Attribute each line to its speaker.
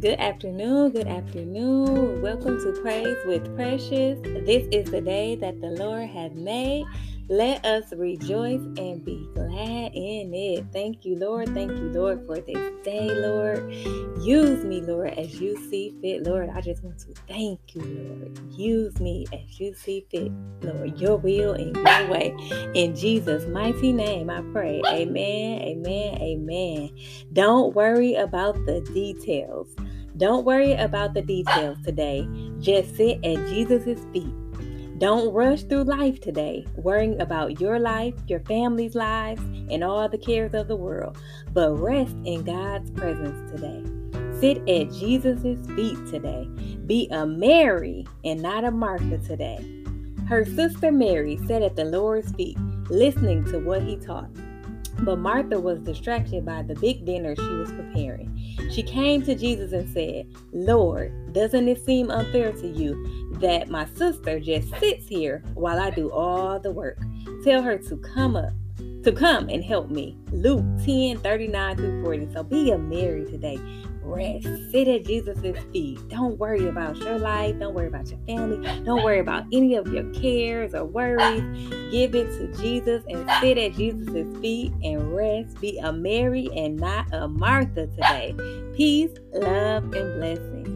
Speaker 1: Good afternoon, good afternoon. Welcome to Praise with Precious. This is the day that the Lord has made. Let us rejoice and be glad in it. Thank you, Lord. Thank you, Lord, for this day, Lord. Use me, Lord, as you see fit. Lord, I just want to thank you, Lord. Use me as you see fit, Lord. Your will and your way. In Jesus' mighty name, I pray. Amen, amen, amen. Don't worry about the details. Don't worry about the details today. Just sit at Jesus' feet don't rush through life today, worrying about your life, your family's lives, and all the cares of the world, but rest in God's presence today. Sit at Jesus' feet today. Be a Mary and not a Martha today. Her sister Mary sat at the Lord's feet, listening to what he taught. But Martha was distracted by the big dinner she was preparing. She came to Jesus and said, Lord, doesn't it seem unfair to you that my sister just sits here while I do all the work? Tell her to come up, to come and help me. Luke 10 39 through 40. So be a Mary today rest. Sit at Jesus' feet. Don't worry about your life. Don't worry about your family. Don't worry about any of your cares or worries. Give it to Jesus and sit at Jesus' feet and rest. Be a Mary and not a Martha today. Peace, love, and blessing.